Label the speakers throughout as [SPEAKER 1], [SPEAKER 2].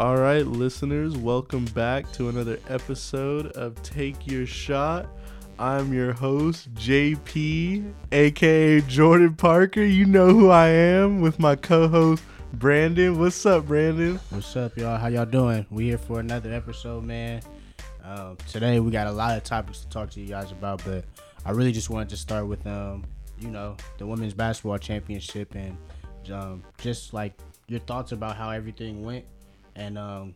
[SPEAKER 1] All right, listeners, welcome back to another episode of Take Your Shot. I'm your host, JP, aka Jordan Parker. You know who I am with my co host, Brandon. What's up, Brandon?
[SPEAKER 2] What's up, y'all? How y'all doing? We here for another episode, man. Um, today we got a lot of topics to talk to you guys about, but I really just wanted to start with, um, you know, the women's basketball championship and um, just like your thoughts about how everything went and um,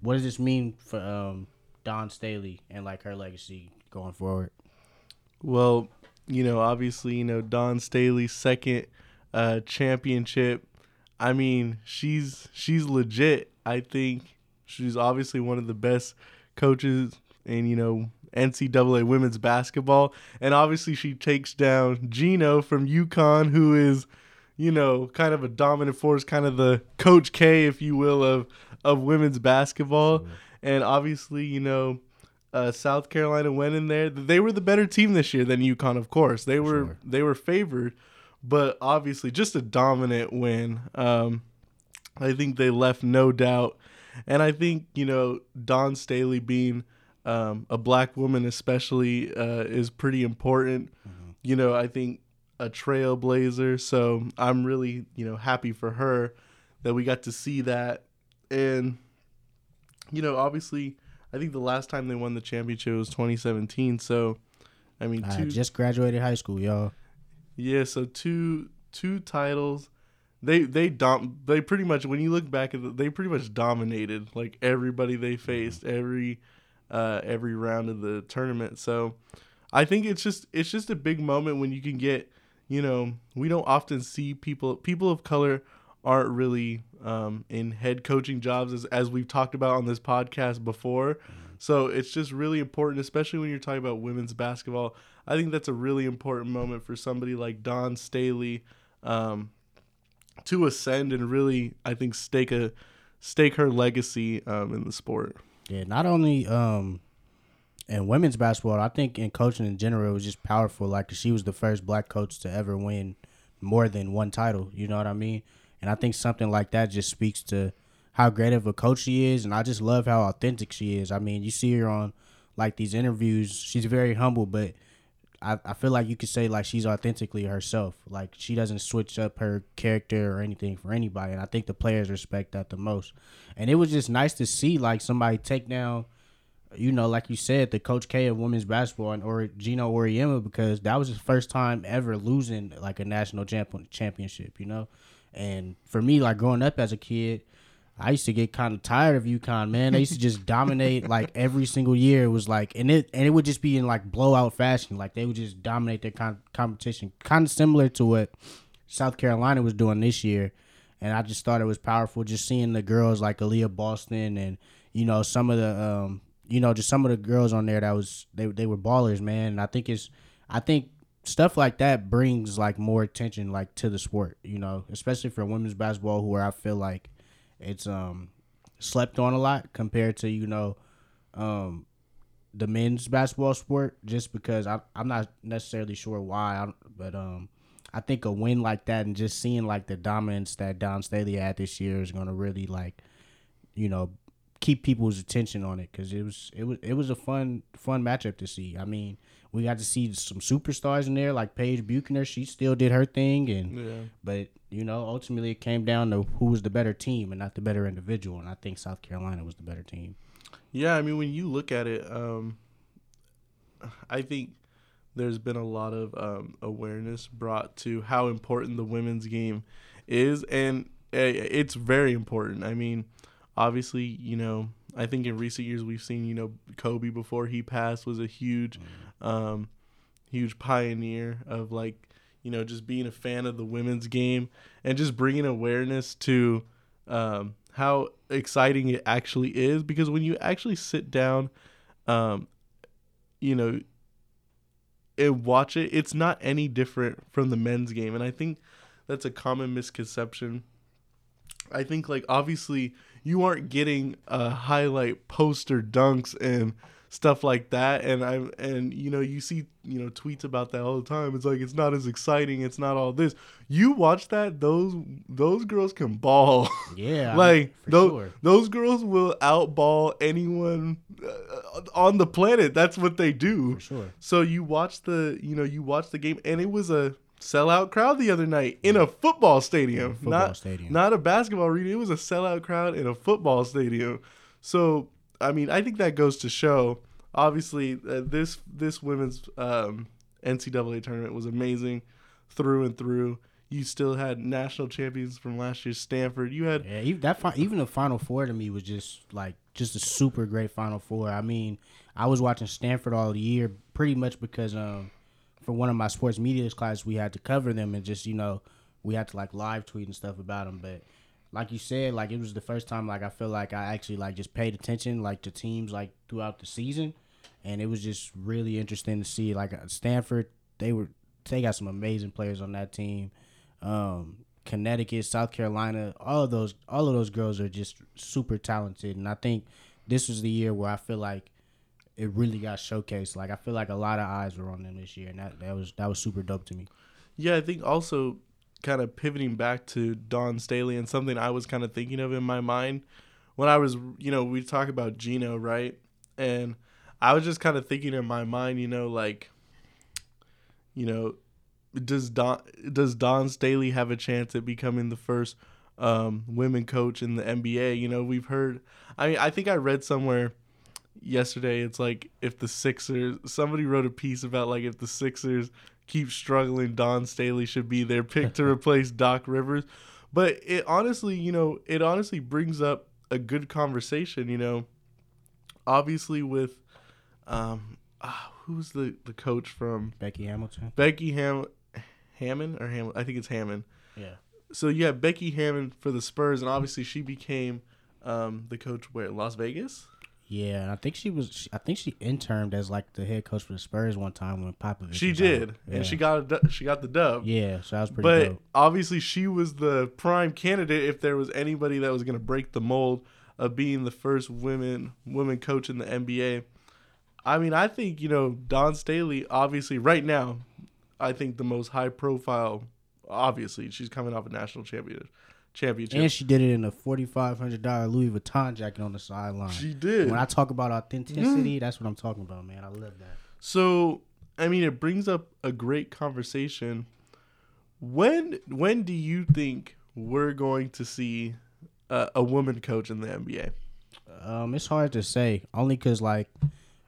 [SPEAKER 2] what does this mean for um, Dawn Staley and like her legacy going forward.
[SPEAKER 1] Well, you know, obviously, you know, Dawn Staley's second uh, championship. I mean, she's she's legit. I think she's obviously one of the best coaches in you know NCAA women's basketball, and obviously she takes down Gino from UConn, who is you know kind of a dominant force, kind of the Coach K, if you will, of of women's basketball, mm-hmm. and obviously you know uh, South Carolina went in there. They were the better team this year than UConn, of course. They were sure. they were favored, but obviously just a dominant win. Um, I think they left no doubt, and I think you know Dawn Staley being um, a black woman especially uh, is pretty important. Mm-hmm. You know, I think a trailblazer. So I'm really you know happy for her that we got to see that, and you know obviously I think the last time they won the championship was 2017. So, I mean,
[SPEAKER 2] two, I just graduated high school, y'all.
[SPEAKER 1] Yeah, so two two titles. They they dom they pretty much when you look back at it, they pretty much dominated like everybody they faced every uh every round of the tournament. So, I think it's just it's just a big moment when you can get, you know, we don't often see people people of color aren't really um, in head coaching jobs as, as we've talked about on this podcast before. So it's just really important, especially when you're talking about women's basketball. I think that's a really important moment for somebody like Dawn Staley um, to ascend and really, I think, stake a stake her legacy um, in the sport.
[SPEAKER 2] Yeah, not only um, in women's basketball, I think in coaching in general, it was just powerful. Like she was the first black coach to ever win more than one title. You know what I mean? And I think something like that just speaks to how great of a coach she is. And I just love how authentic she is. I mean, you see her on like these interviews. She's very humble, but I, I feel like you could say like she's authentically herself. Like she doesn't switch up her character or anything for anybody. And I think the players respect that the most. And it was just nice to see like somebody take down you know, like you said, the Coach K of women's basketball and or Gino Auriemma because that was his first time ever losing like a national champ- championship, you know. And for me, like growing up as a kid, I used to get kind of tired of UConn, man. They used to just dominate like every single year. It was like, and it and it would just be in like blowout fashion. Like they would just dominate their con- competition, kind of similar to what South Carolina was doing this year. And I just thought it was powerful, just seeing the girls like Aliyah Boston and you know some of the um you know just some of the girls on there that was they they were ballers, man. And I think it's I think stuff like that brings like more attention like to the sport, you know, especially for women's basketball where I feel like it's um slept on a lot compared to, you know, um the men's basketball sport just because I I'm not necessarily sure why, but um I think a win like that and just seeing like the dominance that Dawn Staley had this year is going to really like you know keep people's attention on it cuz it was it was it was a fun fun matchup to see. I mean, we got to see some superstars in there like Paige Bueckers. She still did her thing, and yeah. but you know ultimately it came down to who was the better team and not the better individual. And I think South Carolina was the better team.
[SPEAKER 1] Yeah, I mean when you look at it, um, I think there's been a lot of um, awareness brought to how important the women's game is, and eh, it's very important. I mean, obviously, you know, I think in recent years we've seen, you know, Kobe before he passed was a huge, um, huge pioneer of like, you know, just being a fan of the women's game and just bringing awareness to um, how exciting it actually is. Because when you actually sit down, um, you know, and watch it, it's not any different from the men's game. And I think that's a common misconception. I think like obviously you aren't getting a highlight poster dunks and stuff like that. And i'm and you know you see you know tweets about that all the time. It's like it's not as exciting. It's not all this. You watch that those those girls can ball.
[SPEAKER 2] Yeah,
[SPEAKER 1] like those,
[SPEAKER 2] sure.
[SPEAKER 1] those girls will outball anyone uh, on the planet. That's what they do.
[SPEAKER 2] For sure.
[SPEAKER 1] so you watch the you know you watch the game. And it was a sellout crowd the other night in a football stadium.
[SPEAKER 2] Football
[SPEAKER 1] not
[SPEAKER 2] stadium.
[SPEAKER 1] not a basketball arena. It was a sellout crowd in a football stadium. So i mean i think that goes to show obviously uh, this this women's um, ncaa tournament was amazing through and through you still had national champions from last year stanford you had
[SPEAKER 2] Yeah, even that fi- even the final four to me was just like just a super great final four. I mean, I was watching Stanford all year pretty much because um for one of my sports media classes we had to cover them and just you know we had to like live tweet and stuff about them. But like you said, like it was the first time like I feel like I actually like just paid attention like to teams like throughout the season, and it was just really interesting to see like uh, Stanford they were they got some amazing players on that team. Um, Connecticut, South Carolina, all of those all of those girls are just super talented and I think this was the year where I feel like it really got showcased. Like I feel like a lot of eyes were on them this year and that, that was that was super dope to me.
[SPEAKER 1] Yeah, I think also kind of pivoting back to Dawn Staley and something I was kind of thinking of in my mind when I was, you know, we talk about Gino, right? And I was just kind of thinking in my mind, you know, like, you know, does Dawn does Dawn Staley have a chance at becoming the first um, women coach in the NBA? You know, we've heard. I mean, I think I read somewhere yesterday. It's like if the Sixers. Somebody wrote a piece about like if the Sixers keep struggling, Dawn Staley should be their pick to replace Doc Rivers. But it honestly, you know, it honestly brings up a good conversation. You know, obviously with um, ah, who's the the coach from
[SPEAKER 2] Becky Hamilton.
[SPEAKER 1] Becky Ham Hammond or Ham I think it's Hammond.
[SPEAKER 2] Yeah.
[SPEAKER 1] So you have Becky Hammon for the Spurs, and obviously she became um, the coach where Las Vegas.
[SPEAKER 2] Yeah, and I think she was. she- I think she interned as like the head coach for the Spurs one time when Popovich.
[SPEAKER 1] She
[SPEAKER 2] was
[SPEAKER 1] did,
[SPEAKER 2] out.
[SPEAKER 1] and she got a, du- she got the dub.
[SPEAKER 2] Yeah, so that was pretty
[SPEAKER 1] but
[SPEAKER 2] dope.
[SPEAKER 1] obviously she was the prime candidate if there was anybody that was going to break the mold of being the first women women coach in the NBA. I mean, I think you know Dawn Staley. Obviously, right now, I think the most high profile. Obviously, she's coming off a national champion championship.
[SPEAKER 2] And she did it in a forty five hundred dollar Louis Vuitton jacket on the sideline.
[SPEAKER 1] she did.
[SPEAKER 2] When I talk about authenticity, that's what I'm talking about, man. I love that.
[SPEAKER 1] So, I mean, it brings up a great conversation. When when do you think we're going to see uh, a woman coach in the NBA?
[SPEAKER 2] Um, it's hard to say, only because like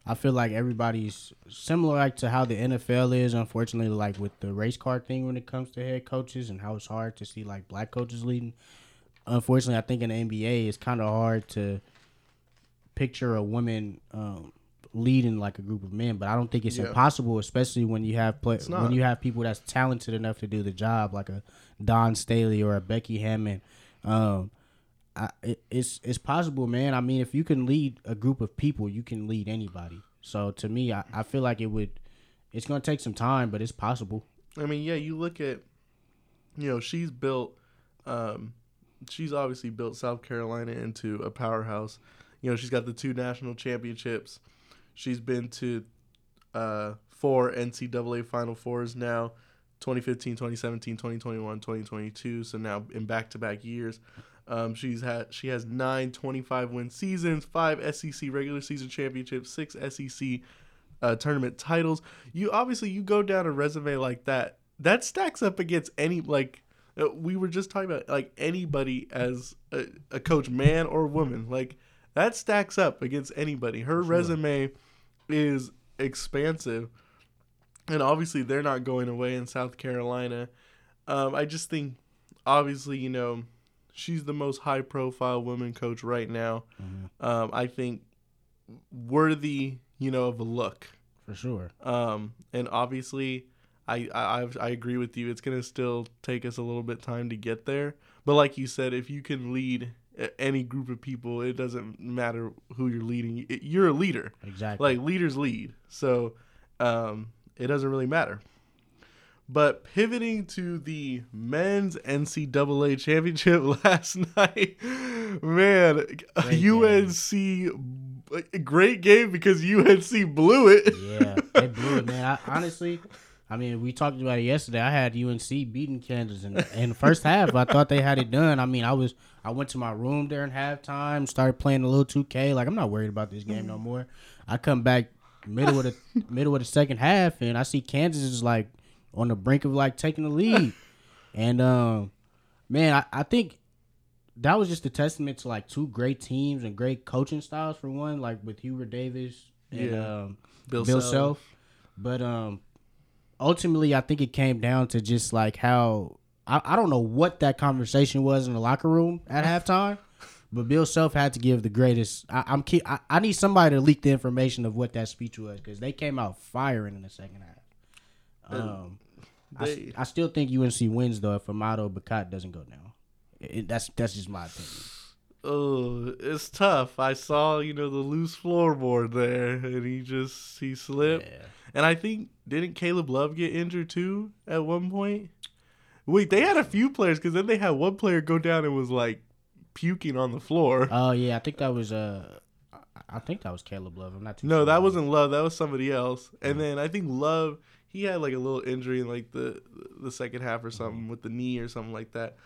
[SPEAKER 2] I feel like everybody's similar like to how the NFL is. Unfortunately, like with the race car thing when it comes to head coaches and how it's hard to see like black coaches leading. Unfortunately, I think in the NBA it's kind of hard to picture a woman um, leading like a group of men, but I don't think it's
[SPEAKER 1] Yeah.
[SPEAKER 2] impossible, especially when you have play when you have people that's talented enough to do the job, like a Dawn Staley or a Becky Hammon. Um, It's it's possible, man. I mean, if you can lead a group of people, you can lead anybody. So to me, I, I feel like it would. It's gonna take some time, but it's possible.
[SPEAKER 1] I mean, yeah, you look at, you know, she's built, um, she's obviously built South Carolina into a powerhouse. You know, she's got the two national championships. She's been to uh, four NCAA Final Fours now 2015, 2017, 2021, 2022. So now in back to back years. Um, she's had she has nine 25 win seasons, five SEC regular season championships, six SEC uh, tournament titles. You obviously you go down a resume like that, that stacks up against any like uh, we were just talking about like anybody as a, a coach, man or woman. Like that stacks up against anybody. Her resume is expansive, and obviously they're not going away in South Carolina. Um, I just think, obviously, you know, she's the most high profile woman coach right now. Um, I think worthy, you know, of a look.
[SPEAKER 2] For sure.
[SPEAKER 1] Um, and obviously, I, I I've- I agree with you. It's gonna still take us a little bit time to get there. But like you said, if you can lead any group of people, it doesn't matter who you're leading. It- You're a leader.
[SPEAKER 2] Exactly.
[SPEAKER 1] Like leaders lead. So um, it doesn't really matter. But pivoting to the men's NCAA championship last night, man,
[SPEAKER 2] Great
[SPEAKER 1] UNC, uh, great game because UNC blew it.
[SPEAKER 2] Yeah, they blew it, man. I, honestly, I mean, we talked about it yesterday. I had UNC beating Kansas in, in the first half. I thought they had it done. I mean, I was I went to my room during halftime, started playing a little 2K. Like I'm not worried about this game no more. I come back middle of the middle of the second half, and I see Kansas is like on the brink of like taking the lead. And um, man, I, I think that was just a testament to like two great teams and great coaching styles for one, like with Hubert Davis and
[SPEAKER 1] Yeah.
[SPEAKER 2] um,
[SPEAKER 1] Bill
[SPEAKER 2] Bill,
[SPEAKER 1] Self.
[SPEAKER 2] Self. But um, ultimately, I think it came down to just like how I, I don't know what that conversation was in the locker room at halftime. But Bill Self had to give the greatest. I, I'm keep. I, I need somebody to leak the information of what that speech was because they came out firing in the second half. Um,
[SPEAKER 1] They-
[SPEAKER 2] I still think UNC wins though if Armando Bacot doesn't go down. It, that's that's just my opinion.
[SPEAKER 1] Oh, it's tough. I saw, you know, the loose floorboard there, and he just he slipped.
[SPEAKER 2] Yeah.
[SPEAKER 1] And I think didn't Caleb Love get injured too at one point? Wait, they had a few players because then they had one player go down and was like puking on the floor.
[SPEAKER 2] Oh yeah, I think that was uh, I- I think that was Caleb Love. I'm not too.
[SPEAKER 1] no,
[SPEAKER 2] sure.
[SPEAKER 1] that wasn't Love. That was somebody else. And then I think Love he had like a little injury in like the the second half or something with the knee or something like that.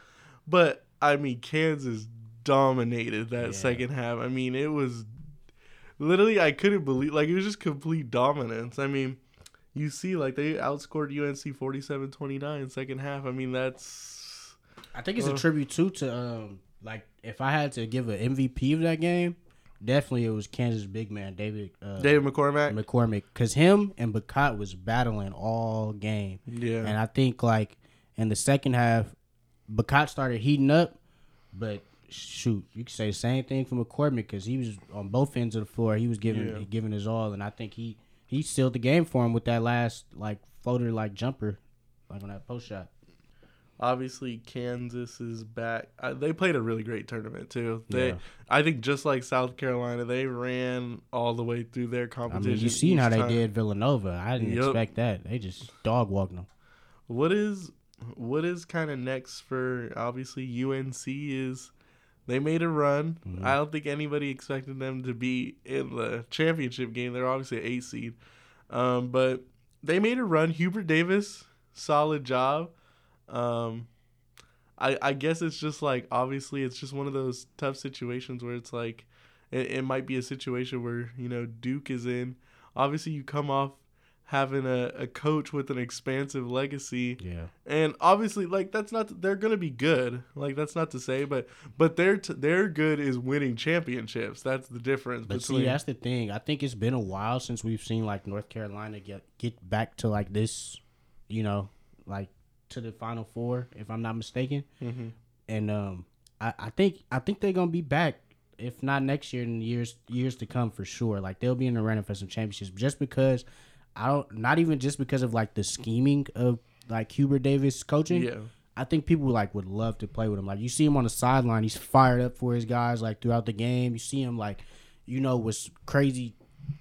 [SPEAKER 1] But I mean, Kansas dominated that
[SPEAKER 2] Yeah.
[SPEAKER 1] second half. I mean, it was literally I couldn't believe like it was just complete dominance. I mean, you see like they outscored UNC 47-29 second half. I mean, that's
[SPEAKER 2] I think it's a
[SPEAKER 1] Uh,
[SPEAKER 2] tribute too to um like if I had to give an MVP of that game, definitely it was Kansas big man David uh,
[SPEAKER 1] David McCormack.
[SPEAKER 2] McCormick because him and Bacot was battling all game,
[SPEAKER 1] Yeah.
[SPEAKER 2] and I think like in the second half, Bacot started heating up, but shoot, you could say the same thing for McCormick because he was on both ends of the floor. He was giving
[SPEAKER 1] Yeah.
[SPEAKER 2] giving his all, and I think he he sealed the game for him with that last like floater like jumper, like on that post shot.
[SPEAKER 1] Obviously Kansas is back. Uh, they played a really great tournament too. They,
[SPEAKER 2] Yeah.
[SPEAKER 1] I think, just like South Carolina, they ran all the way through their competition.
[SPEAKER 2] I mean, you seen how they
[SPEAKER 1] time.
[SPEAKER 2] did Villanova. I didn't
[SPEAKER 1] Yup.
[SPEAKER 2] expect that. They just dog walked them.
[SPEAKER 1] What is, what is kind of next for obviously UNC is. They made a run.
[SPEAKER 2] Mhm.
[SPEAKER 1] I don't think anybody expected them to be in the championship game. They're obviously an eight seed, um, but they made a run. Hubert Davis, solid job. Um, I I guess it's just like obviously it's just one of those tough situations where it's like it, it might be a situation where you know Duke is in. Obviously, you come off having a, a coach with an expansive legacy
[SPEAKER 2] Yeah.
[SPEAKER 1] and obviously like that's not they're gonna be good like that's not to say but but their t- their good is winning championships that's the difference
[SPEAKER 2] But
[SPEAKER 1] between
[SPEAKER 2] see, that's the thing. I think it's been a while since we've seen like North Carolina get get back to like this, you know, like to the Final Four, if I'm not mistaken.
[SPEAKER 1] Mhm.
[SPEAKER 2] And um, I, I think I think they're gonna be back, if not next year, in years years to come for sure. Like they'll be in the running for some championships, just because I don't. Not even just because of like the scheming of like Hubert Davis coaching.
[SPEAKER 1] yeah
[SPEAKER 2] I think people like would love to play with him. Like you see him on the sideline, he's fired up for his guys like throughout the game. You see him like, you know, was crazy,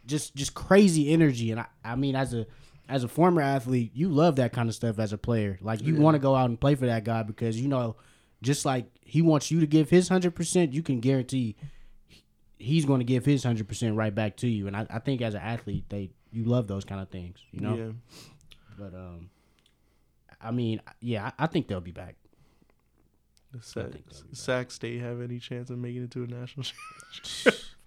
[SPEAKER 2] just just crazy energy. And I, I mean, as a as a former athlete, you love that kind of stuff as a player. Like you want to go out and play for that guy because you know, just like he wants you to give his hundred percent, you can guarantee he's going to give his hundred percent right back to you. And I, I think as an athlete, they you love those kind of things, you know.
[SPEAKER 1] yeah
[SPEAKER 2] But um, I mean, yeah, I, I think they'll be back.
[SPEAKER 1] Does Sac,
[SPEAKER 2] think they'll be back.
[SPEAKER 1] Sac State have any chance of making it to a national championship?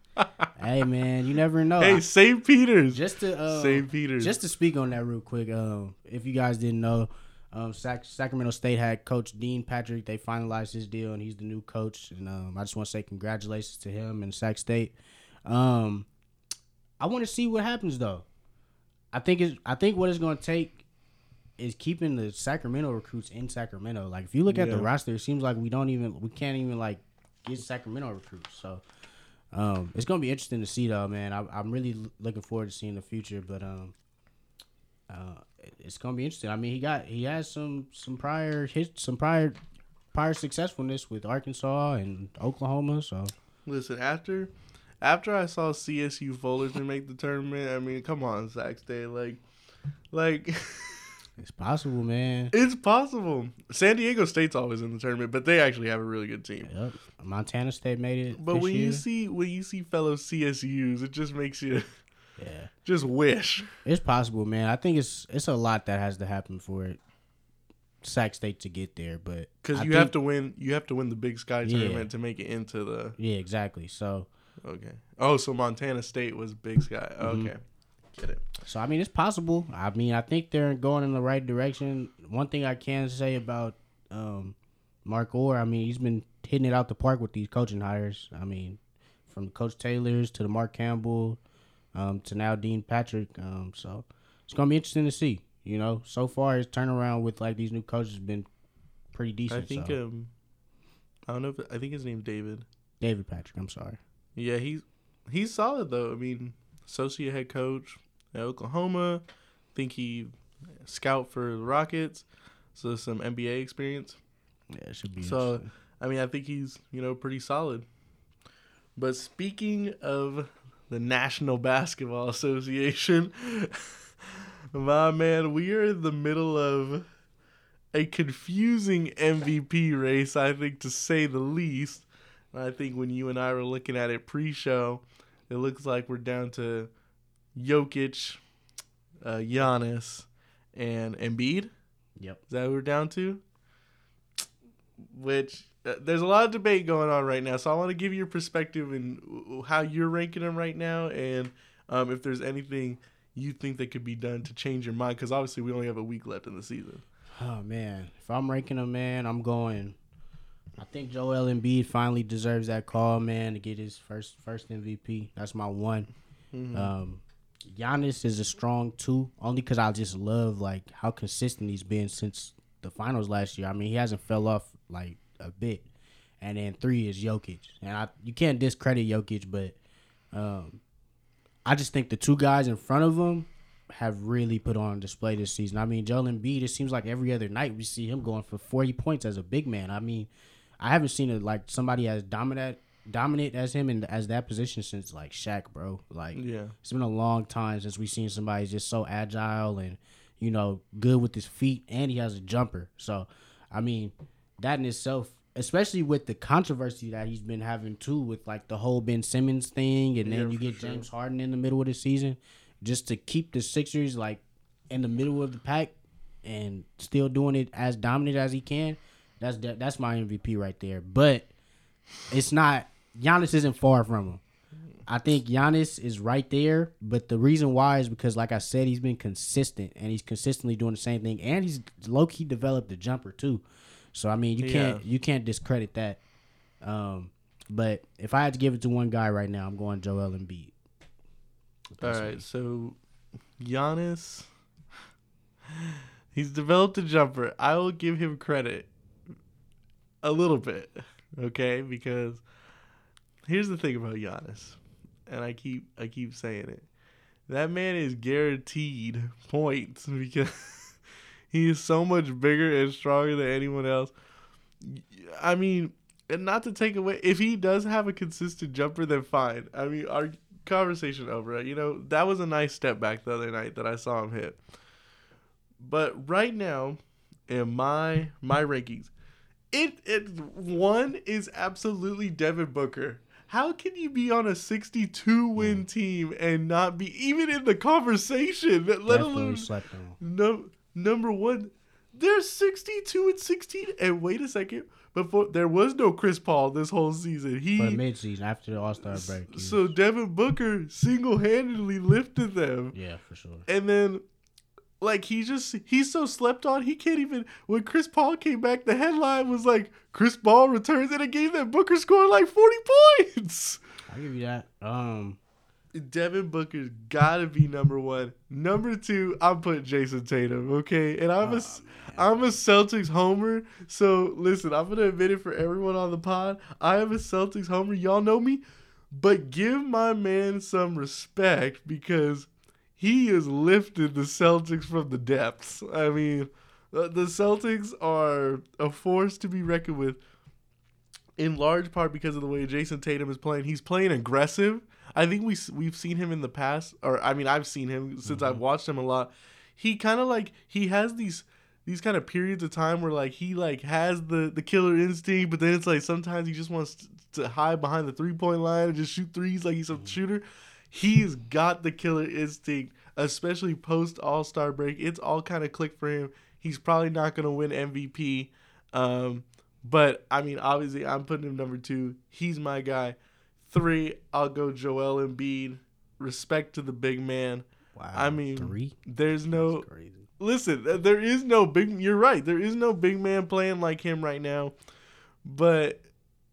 [SPEAKER 2] hey man, you never know.
[SPEAKER 1] hey St. Peter's
[SPEAKER 2] just to uh,
[SPEAKER 1] St. Peter's
[SPEAKER 2] just to speak on that real quick, um, if you guys didn't know, um, Sac- Sacramento State had Coach Dean Patrick. They finalized his deal, and he's the new coach. And um, I just want to say congratulations to him and Sac State. Um, I want to see what happens though. I think it's, I think what it's going to take is keeping the Sacramento recruits in Sacramento. Like if you look at the roster, it seems like we don't even we can't even like get Sacramento recruits. So um, it's gonna be interesting to see though, man. I, I'm really looking forward to seeing the future, but um, uh, it's gonna be interesting. I mean, he got he has some some prior his some prior prior successfulness with Arkansas and Oklahoma. So
[SPEAKER 1] listen after after I saw CSU Fullerton make the tournament I mean come on Sac State like like
[SPEAKER 2] It's possible, man.
[SPEAKER 1] It's possible. San Diego State's always in the tournament, but they actually have a really good team.
[SPEAKER 2] Yep. Montana State made it.
[SPEAKER 1] But when
[SPEAKER 2] year.
[SPEAKER 1] you see when you see fellow CSU's, it just makes you
[SPEAKER 2] yeah,
[SPEAKER 1] just wish.
[SPEAKER 2] it's possible, man. I think it's it's a lot that has to happen for it. Sac State to get there, but
[SPEAKER 1] Because you
[SPEAKER 2] think-
[SPEAKER 1] have to win. You have to win the Big Sky
[SPEAKER 2] Yeah.
[SPEAKER 1] tournament to make it into the.
[SPEAKER 2] Yeah, exactly. So,
[SPEAKER 1] Okay. Oh, so Montana State was Big Sky.
[SPEAKER 2] Mm-hmm.
[SPEAKER 1] Get it.
[SPEAKER 2] so I mean, it's possible. I mean, I think they're going in the right direction. One thing I can say about um, Mark Orr, I mean, he's been hitting it out the park with these coaching hires. I mean, from Coach Taylor's to the Mark Campbell, um, to now Dean Patrick. Um, so it's gonna be interesting to see. You know, so far his turnaround with like these new coaches has been pretty decent.
[SPEAKER 1] I think.
[SPEAKER 2] so.
[SPEAKER 1] Um. I don't know. If, I think his name's David.
[SPEAKER 2] David Patrick. I'm sorry.
[SPEAKER 1] Yeah, he's he's solid though. I mean, associate head coach at Oklahoma. think he scout for the Rockets, so some NBA experience.
[SPEAKER 2] Yeah, it should be.
[SPEAKER 1] So. I mean, I think he's you know pretty solid. But speaking of the National Basketball Association, my man, we are in the middle of a confusing MVP race. I think to say the least. And I think when you and I were looking at it pre-show, it looks like we're down to Jokic, uh, Giannis, and Embiid.
[SPEAKER 2] Yep.
[SPEAKER 1] Is that what we're down to? Which uh, there's a lot of debate going on right now, so I want to give you your perspective and how you're ranking them right now, and um, if there's anything you think that could be done to change your mind, because obviously we only have a week left in the season.
[SPEAKER 2] Oh man, if I'm ranking them, man, I'm going. I think Joel Embiid finally deserves that call, man, to get his first first MVP. That's my one. Um, Giannis is a strong two, only because I just love like how consistent he's been since the finals last year. I mean, he hasn't fell off like a bit. And then three is Jokic, and I you can't discredit Jokic, but um, I just think the two guys in front of him have really put on display this season. I mean, Joel Embiid, it seems like every other night we see him going for 40 points as a big man. I mean, I haven't seen it like somebody as dominant dominant as him and as that position since like Shaq, bro. Like
[SPEAKER 1] Yeah.
[SPEAKER 2] it's been a long time since we've seen somebody just so agile and you know good with his feet, and he has a jumper. So, I mean, that in itself, especially with the controversy that he's been having too, with like the whole Ben Simmons thing, and
[SPEAKER 1] Yeah,
[SPEAKER 2] then you get
[SPEAKER 1] sure.
[SPEAKER 2] James Harden in the middle of the season, just to keep the Sixers like in the middle of the pack and still doing it as dominant as he can. That's that's my MVP right there. But it's not Giannis isn't far from him. I think Giannis is right there, but the reason why is because, like I said, he's been consistent and he's consistently doing the same thing, and he's low key developed the jumper too. So I mean, you can't you can't discredit that. Um, but if I had to give it to one guy right now, I'm going Joel Embiid.
[SPEAKER 1] All right, so Giannis, he's developed a jumper. I will give him credit a little bit, okay? Because here's the thing about Giannis, and I keep I keep saying it. That man is guaranteed points because he is so much bigger and stronger than anyone else. I mean, and not to take away if he does have a consistent jumper, then fine. I mean, our conversation over. You know, that was a nice step back the other night that I saw him hit. But right now, in my my rankings, it it one is absolutely Devin Booker. How can you be on a 62 win mm. team and not be even in the conversation? Let
[SPEAKER 2] Definitely
[SPEAKER 1] alone
[SPEAKER 2] slept on.
[SPEAKER 1] no, number one, they're 62 and 16. And wait a second, before there was no Chris Paul this whole season. He
[SPEAKER 2] for the midseason after the All Star break.
[SPEAKER 1] so Devin Booker single handedly lifted them,
[SPEAKER 2] yeah, for sure.
[SPEAKER 1] and then. Like he just he's so slept on he can't even when Chris Paul came back the headline was like Chris Paul returns and it gave that Booker scored like 40 points.
[SPEAKER 2] I'll give you that. Um,
[SPEAKER 1] Devin Booker's gotta be number one. Number two, I'm putting Jayson Tatum, okay? And I'm a am a Celtics homer. So listen, I'm gonna admit it for everyone on the pod. I am a Celtics homer. Y'all know me. But give my man some respect because he has lifted the Celtics from the depths. I mean, the Celtics are a force to be reckoned with in large part because of the way Jayson Tatum is playing. He's playing aggressive. I think we we've seen him in the past, or I mean, I've seen him since I've mm-hmm. watched him a lot. he kind of like he has these these kind of periods of time where like he like has the the killer instinct, but then it's like sometimes he just wants to, to hide behind the three point line and just shoot threes like he's a mm-hmm. shooter. He's got the killer instinct, especially post All Star break. It's all kind of clicked for him. He's probably not gonna win MVP, um, but I mean, obviously, I'm putting him number two. He's my guy. Three, I'll go Joel Embiid. Respect to the big man.
[SPEAKER 2] Wow.
[SPEAKER 1] I mean,
[SPEAKER 2] three.
[SPEAKER 1] There's no
[SPEAKER 2] That's crazy.
[SPEAKER 1] listen, there is no big. You're right. There is no big man playing like him right now. But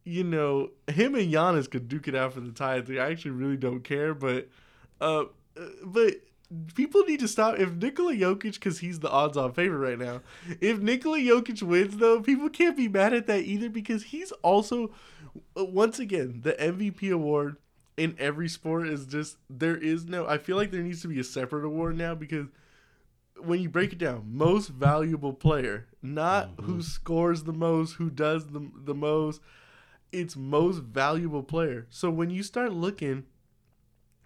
[SPEAKER 1] you know, him and Giannis could duke it out for the title. I actually really don't care. But, uh, uh, but people need to stop. If Nikola Jokic, because he's the odds-on favorite right now. If Nikola Jokic wins, though, people can't be mad at that either because he's also, uh, once again, the MVP award in every sport is just there is no. I feel like there needs to be a separate award now because when you break it down, most valuable player, not who scores the most, who does the the most, it's most valuable player. So when you start looking,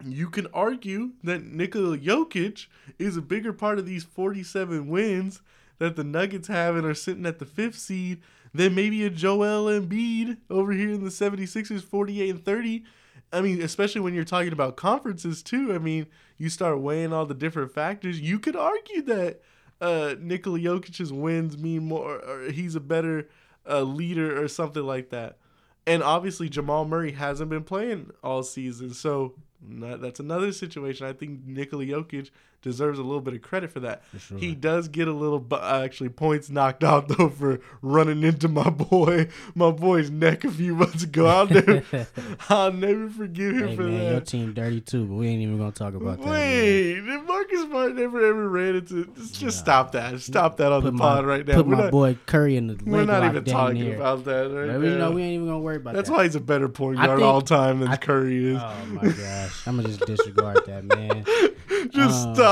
[SPEAKER 1] you can argue that Nikola Jokic is a bigger part of these 47 wins that the Nuggets have and are sitting at the fifth seed than maybe a Joel Embiid over here in the 76ers 48 and 30. I mean, especially when you're talking about conferences too. I mean, you start weighing all the different factors. You could argue that uh, Nikola Jokic's wins mean more, or he's a better uh, leader or something like that. And obviously, Jamal Murray hasn't been playing all season, so not, that's another situation. I think Nikola Jokic deserves a little bit of credit for that.
[SPEAKER 2] sure.
[SPEAKER 1] He does get a little, bu- uh, actually, points knocked out though for running into my boy, my boy's neck a few months ago. I'll never, I'll never forgive him
[SPEAKER 2] Hey
[SPEAKER 1] for
[SPEAKER 2] man,
[SPEAKER 1] that.
[SPEAKER 2] your team dirty too, but we ain't even gonna talk about that. man.
[SPEAKER 1] Wait, did Marcus Smart never ever ran into? Just, stop that. Stop that on the pod
[SPEAKER 2] my,
[SPEAKER 1] right now.
[SPEAKER 2] Put
[SPEAKER 1] We're
[SPEAKER 2] my
[SPEAKER 1] not,
[SPEAKER 2] boy Curry in the
[SPEAKER 1] we're not even talking about that right
[SPEAKER 2] Man, we, you know, we ain't even gonna worry about
[SPEAKER 1] That's
[SPEAKER 2] that.
[SPEAKER 1] That's why he's a better point guard
[SPEAKER 2] think-
[SPEAKER 1] all time than
[SPEAKER 2] I-
[SPEAKER 1] Curry is.
[SPEAKER 2] Oh my gosh, I'm gonna just disregard that, man.
[SPEAKER 1] just
[SPEAKER 2] um,
[SPEAKER 1] stop.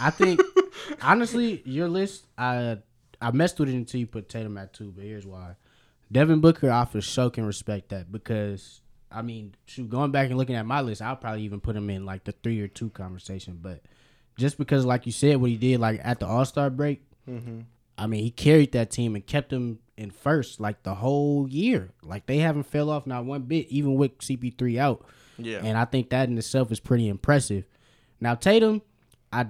[SPEAKER 2] I think honestly, your list, I I messed with it until you put Tatum at two, but here's why. Devin Booker, I for sure can respect that because I mean, shoot, going back and looking at my list, I'll probably even put him in like the three or two conversation. But just because, like you said, what he did like at the All Star break,
[SPEAKER 1] Mm-hmm.
[SPEAKER 2] I mean, he carried that team and kept them in first like the whole year. Like they haven't fell off not one bit, even with CP3 out.
[SPEAKER 1] Yeah.
[SPEAKER 2] And I think that in itself is pretty impressive. Now Tatum, I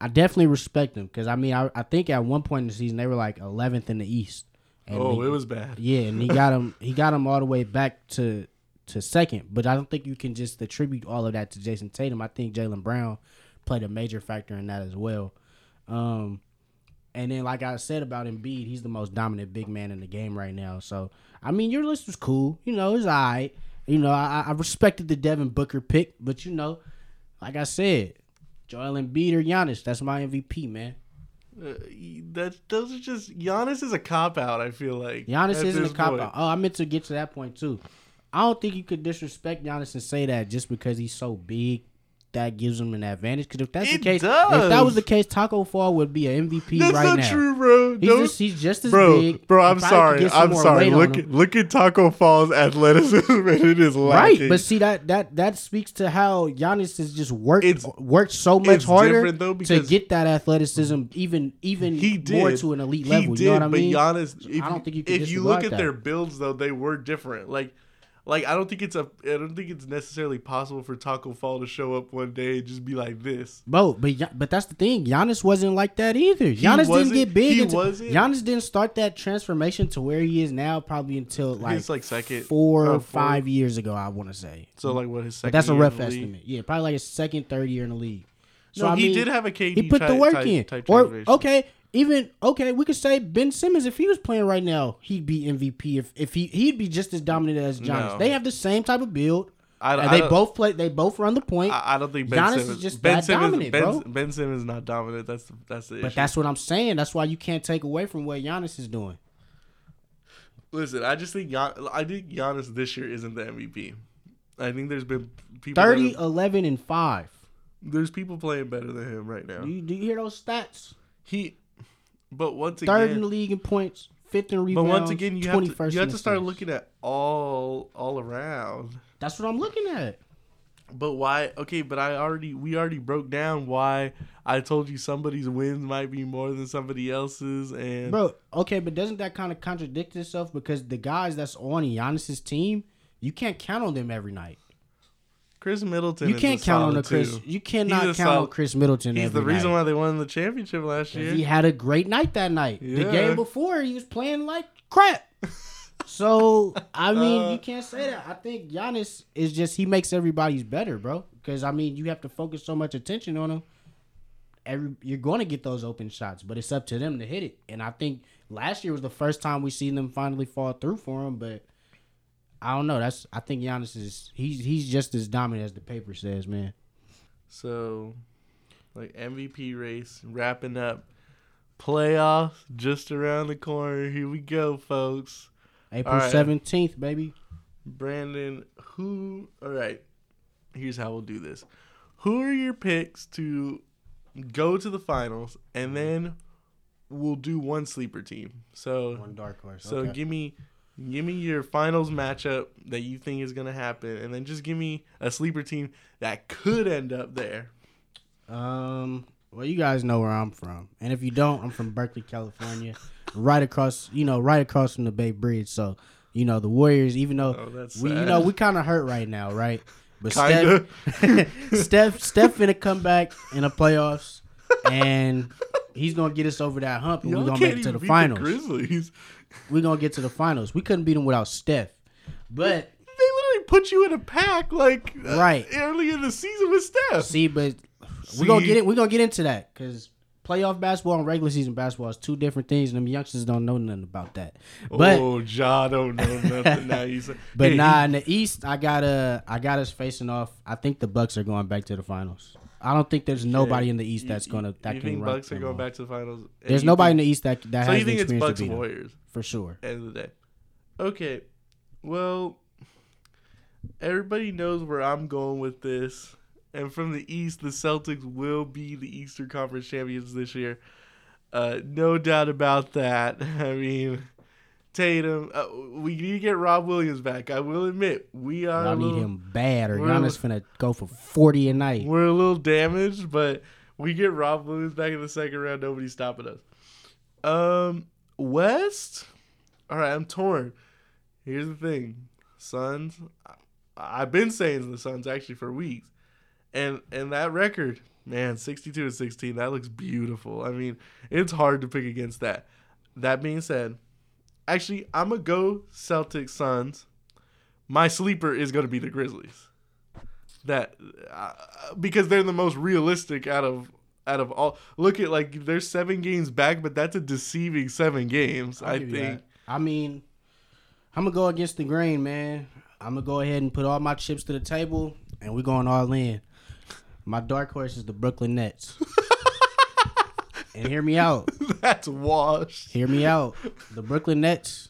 [SPEAKER 2] I definitely respect him because I mean I, I think at one point in the season they were like 11th in the East. And
[SPEAKER 1] oh,
[SPEAKER 2] he-
[SPEAKER 1] it was bad.
[SPEAKER 2] yeah, and he got him he got him all the way back to to second. But I don't think you can just attribute all of that to Jayson Tatum. I think Jaylen Brown played a major factor in that as well. Um, and then like I said about Embiid, he's the most dominant big man in the game right now. So I mean, your list was cool. You know, it's alright. You know, I, I respected the Devin Booker pick, but you know, like I said, Joel Embiid or Giannis, that's my MVP, man.
[SPEAKER 1] Uh, that those are just Giannis is a cop out. I feel like
[SPEAKER 2] Giannis isn't a cop
[SPEAKER 1] point.
[SPEAKER 2] out. Oh, I meant to get to that point too. I don't think you could disrespect Giannis and say that just because he's so big, that gives him an advantage. Because if that's
[SPEAKER 1] It
[SPEAKER 2] the case,
[SPEAKER 1] does.
[SPEAKER 2] if that was the case, Tacko Fall would be an MVP
[SPEAKER 1] That's
[SPEAKER 2] right
[SPEAKER 1] not
[SPEAKER 2] now.
[SPEAKER 1] true, bro.
[SPEAKER 2] He's just he's just as
[SPEAKER 1] bro,
[SPEAKER 2] big.
[SPEAKER 1] bro, I'm sorry. I'm sorry. Look at look at Tacko Fall's athleticism, and it is lacking.
[SPEAKER 2] Right, but see that that that speaks to how Giannis has just worked
[SPEAKER 1] It's-
[SPEAKER 2] worked so much harder
[SPEAKER 1] though,
[SPEAKER 2] to get that athleticism even even
[SPEAKER 1] he did
[SPEAKER 2] more to an elite
[SPEAKER 1] He
[SPEAKER 2] level.
[SPEAKER 1] did,
[SPEAKER 2] you know what I
[SPEAKER 1] but
[SPEAKER 2] mean?
[SPEAKER 1] Giannis, if
[SPEAKER 2] I don't think you can
[SPEAKER 1] if you look at
[SPEAKER 2] that.
[SPEAKER 1] their builds though, they were different. Like, like I don't think it's a, I don't think it's necessarily possible for Tacko Fall to show up one day and just be like this.
[SPEAKER 2] Bro, but but that's the thing. Giannis wasn't like that either. Giannis didn't get big.
[SPEAKER 1] he
[SPEAKER 2] until-
[SPEAKER 1] wasn't?
[SPEAKER 2] Giannis didn't start that transformation to where he is now probably until like,
[SPEAKER 1] His, like, second-
[SPEAKER 2] four uh,
[SPEAKER 1] oh,
[SPEAKER 2] or
[SPEAKER 1] four.
[SPEAKER 2] five years ago. I want to say.
[SPEAKER 1] So like what his second?
[SPEAKER 2] But that's a rough
[SPEAKER 1] the
[SPEAKER 2] estimate. Yeah, probably like his second, third year in the league.
[SPEAKER 1] No, he did have a KD.
[SPEAKER 2] He put the
[SPEAKER 1] type-
[SPEAKER 2] work
[SPEAKER 1] type-
[SPEAKER 2] in.
[SPEAKER 1] type
[SPEAKER 2] or
[SPEAKER 1] transformation.
[SPEAKER 2] okay, even okay, we could say Ben Simmons if he was playing right now, he'd be MVP. If if he he'd be just as dominant as Giannis.
[SPEAKER 1] No.
[SPEAKER 2] They have the same type of build.
[SPEAKER 1] I,
[SPEAKER 2] and
[SPEAKER 1] I
[SPEAKER 2] they both play. They both run the point.
[SPEAKER 1] I, I don't think Ben
[SPEAKER 2] Giannis is just
[SPEAKER 1] ben
[SPEAKER 2] that
[SPEAKER 1] Simmons,
[SPEAKER 2] dominant,
[SPEAKER 1] ben,
[SPEAKER 2] bro.
[SPEAKER 1] Ben Simmons is not dominant. That's that's the
[SPEAKER 2] but that's what I'm saying. That's why you can't take away from what Giannis is doing.
[SPEAKER 1] Listen, I just think Gian, I think Giannis this year isn't the MVP. I think there's been people. that
[SPEAKER 2] 30,
[SPEAKER 1] have-
[SPEAKER 2] 11, and five.
[SPEAKER 1] there's people playing better than him right now.
[SPEAKER 2] Do you, do you hear those stats?
[SPEAKER 1] He, but once again,
[SPEAKER 2] Third in the league in points, fifth in
[SPEAKER 1] but
[SPEAKER 2] rebounds.
[SPEAKER 1] once again, you have to
[SPEAKER 2] 21st
[SPEAKER 1] you have to start
[SPEAKER 2] assists.
[SPEAKER 1] looking at all all around.
[SPEAKER 2] That's what I'm looking at.
[SPEAKER 1] But why? Okay, but I already we already broke down why I told you somebody's wins might be more than somebody else's, and
[SPEAKER 2] Bro, okay, but doesn't that kind of contradict itself? Because the guys that's on Giannis's team, you can't count on them every night.
[SPEAKER 1] Khris Middleton.
[SPEAKER 2] You can't
[SPEAKER 1] a
[SPEAKER 2] count on the Chris.
[SPEAKER 1] too.
[SPEAKER 2] You cannot count
[SPEAKER 1] a
[SPEAKER 2] on Khris Middleton.
[SPEAKER 1] He's the reason
[SPEAKER 2] night.
[SPEAKER 1] why they won the championship last year.
[SPEAKER 2] He had a great night that night. The game before, he was playing like crap. so I mean,
[SPEAKER 1] Uh,
[SPEAKER 2] you can't say that. I think Giannis is just he makes everybody's better, bro. Because I mean, you have to focus so much attention on him. Every you're going to get those open shots, but it's up to them to hit it. And I think last year was the first time we seen them finally fall through for him. But I don't know. That's I think Giannis is he's he's just as dominant as the paper says, man.
[SPEAKER 1] So, like MVP race wrapping up, playoffs just around the corner. Here we go, folks.
[SPEAKER 2] April
[SPEAKER 1] All right.
[SPEAKER 2] seventeenth, baby.
[SPEAKER 1] Brandon, who? All right. Here's how we'll do this. Who are your picks to go to the finals, and then we'll do one sleeper team. So,
[SPEAKER 2] One dark horse.
[SPEAKER 1] so
[SPEAKER 2] okay.
[SPEAKER 1] give me, give me your finals matchup that you think is gonna happen, and then just give me a sleeper team that could end up there.
[SPEAKER 2] Um, well, you guys know where I'm from, and if you don't, I'm from Berkeley, California, right across, you know, right across from the Bay Bridge. So, you know, the Warriors, even though
[SPEAKER 1] Oh,
[SPEAKER 2] we, you know, we kind of hurt right now, right? But
[SPEAKER 1] Kinda.
[SPEAKER 2] Steph, Steph, Steph finna come back in the playoffs, and he's gonna get us over that hump, and
[SPEAKER 1] Y'all
[SPEAKER 2] we're gonna make it to the finals.
[SPEAKER 1] Grizzlies.
[SPEAKER 2] We're gonna get to the finals. We couldn't beat them without Steph, but
[SPEAKER 1] They literally put you in a pack like uh,
[SPEAKER 2] Right.
[SPEAKER 1] early in the season with Steph.
[SPEAKER 2] See, but we're gonna get it. We're gonna get into that because playoff basketball and regular season basketball is two different things, and them youngsters don't know nothing about that. But
[SPEAKER 1] oh, Ja don't know nothing now. You say,
[SPEAKER 2] but
[SPEAKER 1] Hey,
[SPEAKER 2] nah, in the East, I got uh, I got us facing off. I think the Bucks are going back to the finals. I don't think there's nobody in the East that's gonna
[SPEAKER 1] you-
[SPEAKER 2] that
[SPEAKER 1] you
[SPEAKER 2] can
[SPEAKER 1] think
[SPEAKER 2] run
[SPEAKER 1] Bucks are going back to the finals?
[SPEAKER 2] There's
[SPEAKER 1] you
[SPEAKER 2] nobody in the East that that
[SPEAKER 1] So
[SPEAKER 2] has
[SPEAKER 1] you think
[SPEAKER 2] the
[SPEAKER 1] it's
[SPEAKER 2] experience
[SPEAKER 1] Bucks
[SPEAKER 2] to beat them,
[SPEAKER 1] Warriors?
[SPEAKER 2] for sure.
[SPEAKER 1] End of the day. Okay. Well, everybody knows where I'm going with this. And from the East, the Celtics will be the Eastern Conference champions this year. Uh, no doubt about that. I mean, Tatum. Uh, we need to get Rob Williams back. I will admit, we are.
[SPEAKER 2] Y'all need him bad, or Giannis finna go for forty a night.
[SPEAKER 1] We're a little damaged, but we get Rob Williams back in the second round. Nobody's stopping us. Um, West. All right, I'm torn. Here's the thing, Suns. I- I've been saying the Suns actually for weeks, and and that record, man, 62 and 16. That looks beautiful. I mean, it's hard to pick against that. That being said, actually, I'm gonna go Celtics Suns. My sleeper is gonna be the Grizzlies that uh, because they're the most realistic out of out of all. Look at like they're seven games back, but that's a deceiving seven games.
[SPEAKER 2] I'll
[SPEAKER 1] I think.
[SPEAKER 2] that. I mean, I'm gonna go against the grain, man. I'm gonna go ahead and put all my chips to the table, and we're going all in. My dark horse is the Brooklyn Nets. and hear me out.
[SPEAKER 1] that's washed.
[SPEAKER 2] Hear me out. The Brooklyn Nets.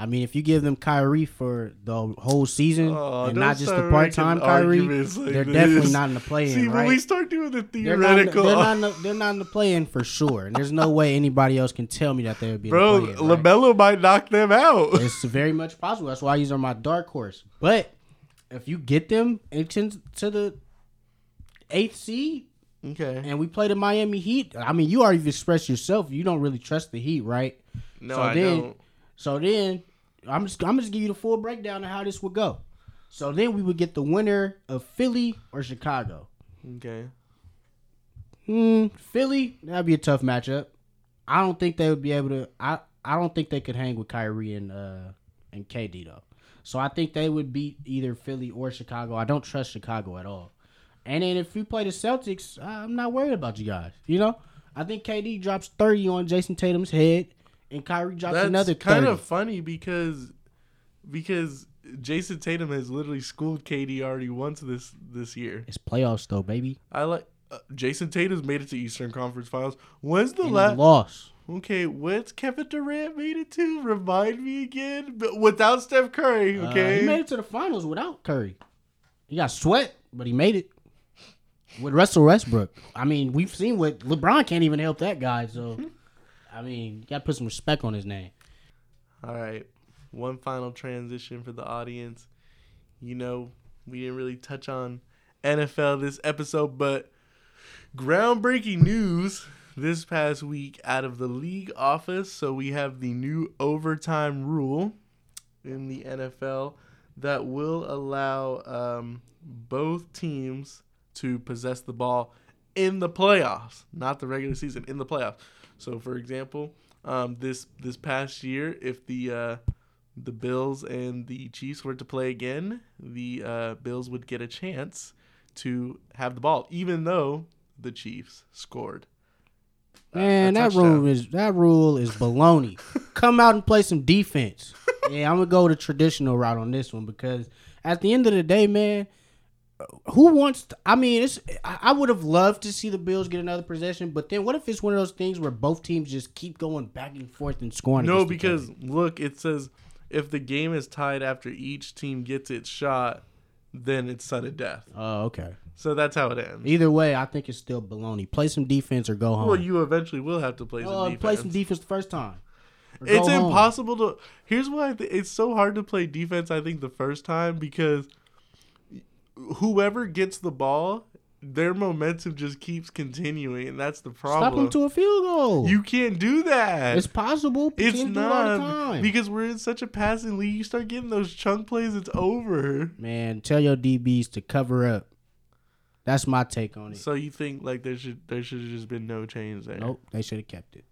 [SPEAKER 2] I mean, if you give them Kyrie for the whole season
[SPEAKER 1] Oh,
[SPEAKER 2] and
[SPEAKER 1] don't
[SPEAKER 2] just the part time Kyrie,
[SPEAKER 1] like
[SPEAKER 2] they're definitely not in the play
[SPEAKER 1] See,
[SPEAKER 2] in,
[SPEAKER 1] when we start doing the
[SPEAKER 2] not, in the-
[SPEAKER 1] theoretical,
[SPEAKER 2] they're, not in the, they're not in the play in for sure. And there's no way anybody else can tell me that they would be in
[SPEAKER 1] bro,
[SPEAKER 2] the play in. Right?
[SPEAKER 1] Lamelo might knock them out.
[SPEAKER 2] It's very much possible. That's why these are my dark horse. But if you get them into the eighth seed
[SPEAKER 1] okay,
[SPEAKER 2] and we play the Miami Heat, I mean, you already expressed yourself. You don't really trust the Heat, right?
[SPEAKER 1] no,
[SPEAKER 2] so
[SPEAKER 1] I
[SPEAKER 2] then-
[SPEAKER 1] don't.
[SPEAKER 2] So then I'm just I'm just give you the full breakdown of how this would go. So then we would get the winner of Philly or Chicago.
[SPEAKER 1] Okay,
[SPEAKER 2] Hmm, Philly, that'd be a tough matchup. I don't think they would be able to. I I don't think they could hang with Kyrie and uh and KD though. So I think they would beat either Philly or Chicago. I don't trust Chicago at all. And then if you play the Celtics, I'm not worried about you guys. You know, I think KD drops thirty on Jayson Tatum's head, and Kyrie drops
[SPEAKER 1] that's
[SPEAKER 2] another
[SPEAKER 1] kind
[SPEAKER 2] 30.
[SPEAKER 1] of funny because because Jayson Tatum has literally schooled KD already once this this year.
[SPEAKER 2] It's playoffs though, baby.
[SPEAKER 1] I like uh, Jayson Tatum's made it to Eastern Conference Finals. When's the last?
[SPEAKER 2] loss.
[SPEAKER 1] Okay, when's Kevin Durant made it to? Remind me again. But without Steph Curry,
[SPEAKER 2] Uh,
[SPEAKER 1] okay.
[SPEAKER 2] he made it to the finals without Curry. He got sweat, but he made it. With Russell Westbrook. I mean, we've seen what LeBron can't even help that guy, so I mean, you gotta put some respect on his name.
[SPEAKER 1] All right, one final transition for the audience. You know, we didn't really touch on NFL this episode, but groundbreaking news this past week out of the league office. So we have the new overtime rule in the NFL that will allow um, both teams to possess the ball in the playoffs, not the regular season, in the playoffs. So, for example, um, this this past year, if the uh, the Bills and the Chiefs were to play again, the uh, Bills would get a chance to have the ball, even though the Chiefs scored.
[SPEAKER 2] uh, Man, that rule is that rule is baloney. Come out and play some defense. yeah, I'm gonna go the traditional route on this one because at the end of the day, man, who wants? To, I mean, it's. I would have loved to see the Bills get another possession, but then what if it's one of those things where both teams just keep going back and forth and scoring?
[SPEAKER 1] No, because look, it says if the game is tied after each team gets its shot, then it's sudden death.
[SPEAKER 2] Oh, okay.
[SPEAKER 1] So that's how it ends.
[SPEAKER 2] Either way, I think it's still baloney. Play some defense or go home.
[SPEAKER 1] Well, you eventually will have to play some defense.
[SPEAKER 2] Play some defense the first time.
[SPEAKER 1] It's impossible home. to. Here's why th- it's so hard to play defense. I think the first time because whoever gets the ball, their momentum just keeps continuing, and that's the problem.
[SPEAKER 2] Stop them to a field goal.
[SPEAKER 1] You can't do that.
[SPEAKER 2] It's possible.
[SPEAKER 1] It's not because we're in such a passing league. You start getting those chunk plays, it's over.
[SPEAKER 2] Man, tell your DBs to cover up. That's my take on it.
[SPEAKER 1] So you think like there should there should have just been no change there?
[SPEAKER 2] Nope, they should have kept it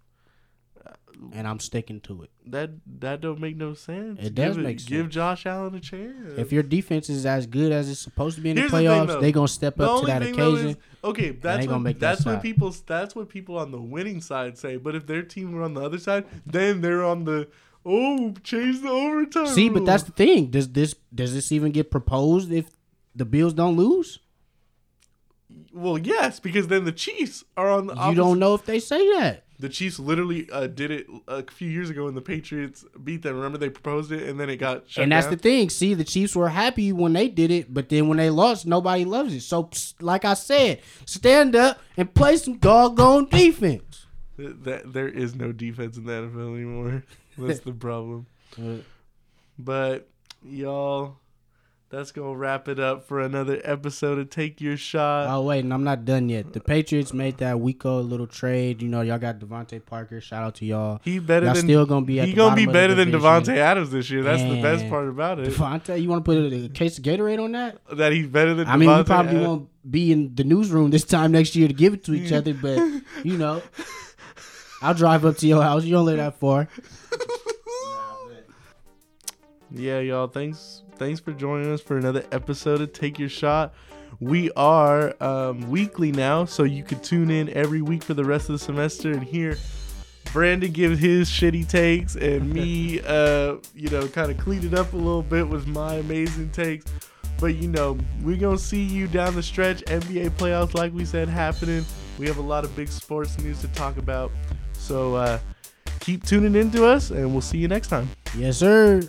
[SPEAKER 2] and I'm sticking to it.
[SPEAKER 1] That that don't make no sense.
[SPEAKER 2] It does give make sense.
[SPEAKER 1] Give Josh Allen a chance.
[SPEAKER 2] If your defense is as good as it's supposed to be in Here's the playoffs, the they gonna step up to that occasion. Is,
[SPEAKER 1] okay, that's what, that's that what people that's what people on the winning side say. But if their team were on the other side, then they're on the oh change the overtime.
[SPEAKER 2] See,
[SPEAKER 1] rule.
[SPEAKER 2] but that's the thing. Does this does this even get proposed if the Bills don't lose?
[SPEAKER 1] Well, yes, because then the Chiefs are on the.
[SPEAKER 2] You opposite. don't know if they say that.
[SPEAKER 1] The Chiefs literally uh, did it a few years ago, and the Patriots beat them. Remember, they proposed it, and then it got shut
[SPEAKER 2] And that's
[SPEAKER 1] down?
[SPEAKER 2] the thing. See, the Chiefs were happy when they did it, but then when they lost, nobody loves it. So, like I said, stand up and play some doggone defense.
[SPEAKER 1] That there is no defense in the NFL anymore. That's the problem. But y'all that's gonna wrap it up for another episode of Take Your Shot.
[SPEAKER 2] Oh wait, and I'm not done yet. The Patriots made that weeko little trade. You know, y'all got DeVante Parker. Shout out to y'all.
[SPEAKER 1] He better
[SPEAKER 2] y'all
[SPEAKER 1] than
[SPEAKER 2] still gonna be.
[SPEAKER 1] he gonna be better than Davante Adams this year. That's and the best part about it.
[SPEAKER 2] Davante, you want to put a case of Gatorade on that?
[SPEAKER 1] That he's better than.
[SPEAKER 2] I Davante mean, we probably Adams. won't be in the newsroom this time next year to give it to each other, but you know, I'll drive up to your house. You don't live that far.
[SPEAKER 1] yeah, y'all. Thanks thanks for joining us for another episode of Take Your Shot. We are um, weekly now, so you could tune in every week for the rest of the semester and hear Brandon give his shitty takes and me, uh, you know, kind of clean it up a little bit with my amazing takes. But you know, we're gonna see you down the stretch. NBA playoffs, like we said, happening. We have a lot of big sports news to talk about. So uh, keep tuning into us, and we'll see you next time.
[SPEAKER 2] Yes, sir.